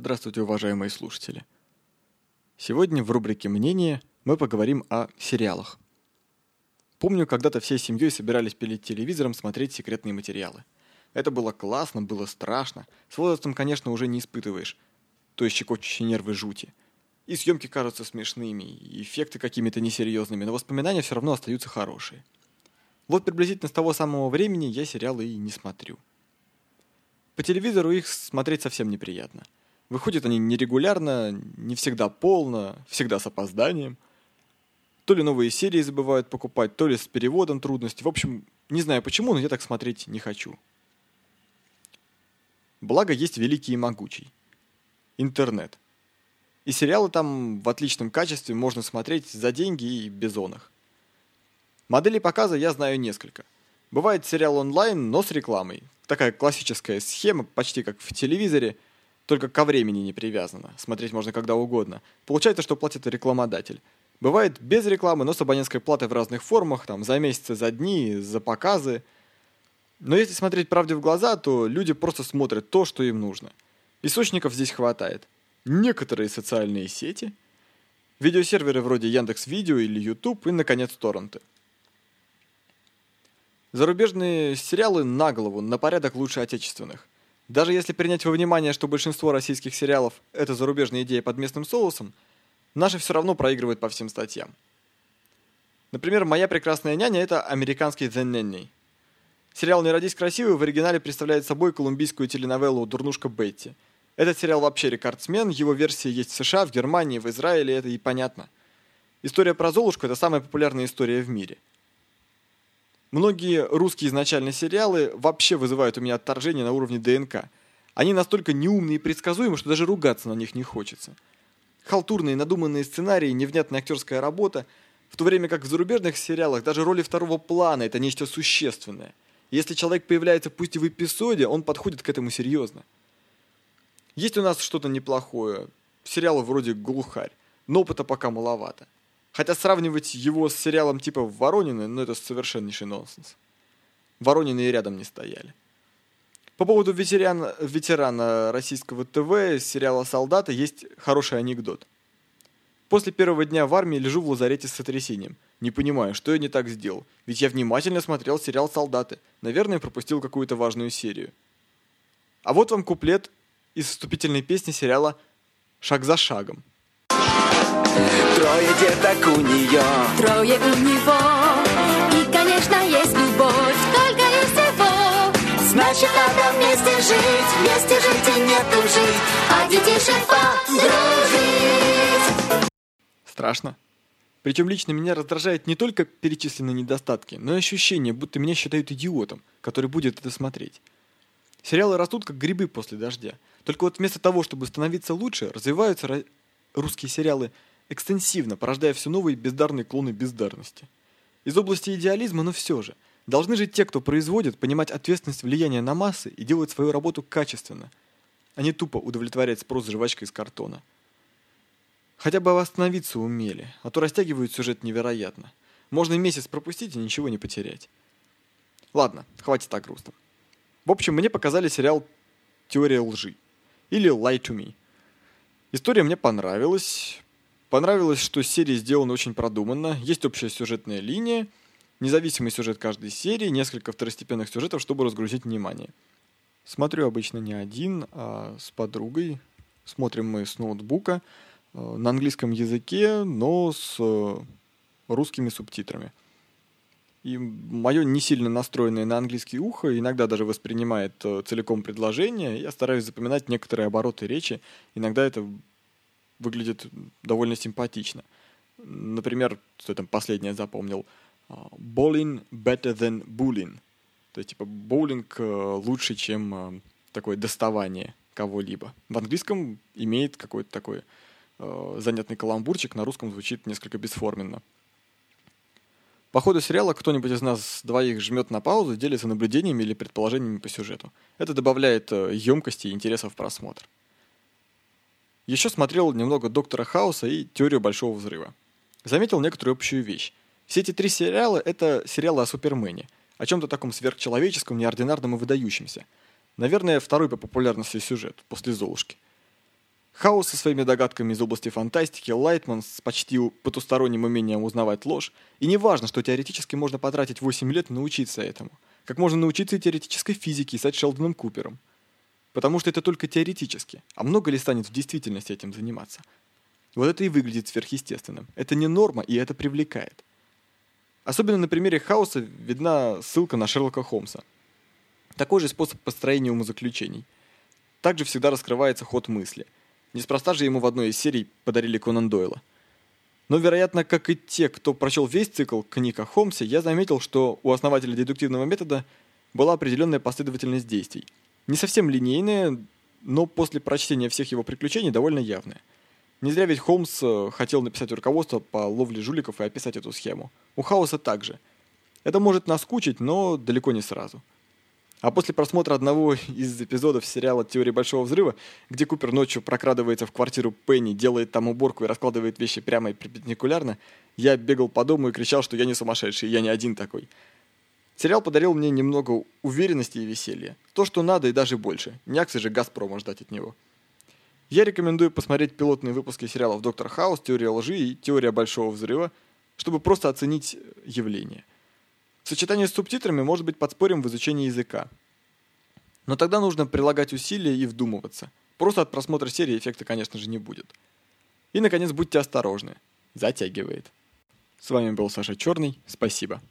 Здравствуйте, уважаемые слушатели. Сегодня в рубрике «Мнение» мы поговорим о сериалах. Помню, когда-то всей семьей собирались перед телевизором смотреть секретные материалы. Это было классно, было страшно. С возрастом, конечно, уже не испытываешь той щекочущей нервы жути. И съемки кажутся смешными, и эффекты какими-то несерьезными, но воспоминания все равно остаются хорошие. Вот приблизительно с того самого времени я сериалы и не смотрю. По телевизору их смотреть совсем неприятно – Выходят они нерегулярно, не всегда полно, всегда с опозданием. То ли новые серии забывают покупать, то ли с переводом трудности. В общем, не знаю почему, но я так смотреть не хочу. Благо есть великий и могучий. Интернет. И сериалы там в отличном качестве можно смотреть за деньги и без онах. Моделей показа я знаю несколько. Бывает сериал онлайн, но с рекламой. Такая классическая схема, почти как в телевизоре – только ко времени не привязано. Смотреть можно когда угодно. Получается, что платит рекламодатель. Бывает без рекламы, но с абонентской платой в разных формах, там, за месяцы, за дни, за показы. Но если смотреть правде в глаза, то люди просто смотрят то, что им нужно. Источников здесь хватает. Некоторые социальные сети, видеосерверы вроде Яндекс Видео или YouTube и, наконец, торренты. Зарубежные сериалы на голову, на порядок лучше отечественных – даже если принять во внимание, что большинство российских сериалов – это зарубежная идея под местным соусом, наши все равно проигрывают по всем статьям. Например, «Моя прекрасная няня» – это американский «The Nanny». Сериал «Не родись красивой» в оригинале представляет собой колумбийскую теленовеллу «Дурнушка Бетти». Этот сериал вообще рекордсмен, его версии есть в США, в Германии, в Израиле, это и понятно. История про Золушку – это самая популярная история в мире – Многие русские изначальные сериалы вообще вызывают у меня отторжение на уровне ДНК. Они настолько неумные и предсказуемы, что даже ругаться на них не хочется. Халтурные, надуманные сценарии, невнятная актерская работа, в то время как в зарубежных сериалах даже роли второго плана – это нечто существенное. Если человек появляется пусть и в эпизоде, он подходит к этому серьезно. Есть у нас что-то неплохое. Сериалы вроде «Глухарь», но опыта пока маловато. Хотя сравнивать его с сериалом типа «Воронины», ну это совершеннейший нонсенс. Воронины и рядом не стояли. По поводу ветерана, ветерана российского ТВ, сериала «Солдаты» есть хороший анекдот. После первого дня в армии лежу в лазарете с сотрясением. Не понимаю, что я не так сделал. Ведь я внимательно смотрел сериал «Солдаты». Наверное, пропустил какую-то важную серию. А вот вам куплет из вступительной песни сериала «Шаг за шагом». Трое деток у нее Трое у него И, конечно, есть любовь. Только и всего. Значит, надо вместе жить. Вместе жить и не тужить А детишек подружить Страшно? Причем лично меня раздражает не только перечисленные недостатки, но и ощущение, будто меня считают идиотом, который будет это смотреть. Сериалы растут как грибы после дождя. Только вот вместо того, чтобы становиться лучше, развиваются русские сериалы экстенсивно, порождая все новые бездарные клоны бездарности. Из области идеализма, но все же. Должны же те, кто производит, понимать ответственность влияния на массы и делать свою работу качественно, а не тупо удовлетворять спрос жвачкой из картона. Хотя бы восстановиться умели, а то растягивают сюжет невероятно. Можно месяц пропустить и ничего не потерять. Ладно, хватит так грустно. В общем, мне показали сериал «Теория лжи» или «Lie to me». История мне понравилась, Понравилось, что серия сделана очень продуманно, есть общая сюжетная линия, независимый сюжет каждой серии, несколько второстепенных сюжетов, чтобы разгрузить внимание. Смотрю обычно не один, а с подругой. Смотрим мы с ноутбука э, на английском языке, но с э, русскими субтитрами. И мое не сильно настроенное на английский ухо иногда даже воспринимает э, целиком предложение. Я стараюсь запоминать некоторые обороты речи. Иногда это выглядит довольно симпатично. Например, что там последнее запомнил. А, bowling better than bullying. То есть, типа, боулинг э, лучше, чем э, такое доставание кого-либо. В английском имеет какой-то такой э, занятный каламбурчик, на русском звучит несколько бесформенно. По ходу сериала кто-нибудь из нас двоих жмет на паузу, делится наблюдениями или предположениями по сюжету. Это добавляет емкости и интереса в просмотр. Еще смотрел немного «Доктора Хауса» и «Теорию Большого Взрыва». Заметил некоторую общую вещь. Все эти три сериала – это сериалы о Супермене, о чем-то таком сверхчеловеческом, неординарном и выдающемся. Наверное, второй по популярности сюжет, после «Золушки». Хаус со своими догадками из области фантастики, Лайтман с почти потусторонним умением узнавать ложь. И не важно, что теоретически можно потратить 8 лет научиться этому. Как можно научиться и теоретической физике и стать Шелдоном Купером. Потому что это только теоретически. А много ли станет в действительности этим заниматься? Вот это и выглядит сверхъестественным. Это не норма, и это привлекает. Особенно на примере Хауса видна ссылка на Шерлока Холмса. Такой же способ построения умозаключений. Также всегда раскрывается ход мысли – Неспроста же ему в одной из серий подарили Конан Дойла. Но, вероятно, как и те, кто прочел весь цикл книг о Холмсе, я заметил, что у основателя дедуктивного метода была определенная последовательность действий. Не совсем линейная, но после прочтения всех его приключений довольно явная. Не зря ведь Холмс э, хотел написать руководство по ловле жуликов и описать эту схему. У Хауса также. Это может наскучить, но далеко не сразу. А после просмотра одного из эпизодов сериала «Теория большого взрыва», где Купер ночью прокрадывается в квартиру Пенни, делает там уборку и раскладывает вещи прямо и перпендикулярно, я бегал по дому и кричал, что я не сумасшедший, я не один такой. Сериал подарил мне немного уверенности и веселья. То, что надо и даже больше. Не акции же Газпрома ждать от него. Я рекомендую посмотреть пилотные выпуски сериалов «Доктор Хаус», «Теория лжи» и «Теория большого взрыва», чтобы просто оценить явление – Сочетание с субтитрами может быть подспорьем в изучении языка. Но тогда нужно прилагать усилия и вдумываться. Просто от просмотра серии эффекта, конечно же, не будет. И, наконец, будьте осторожны. Затягивает. С вами был Саша Черный. Спасибо.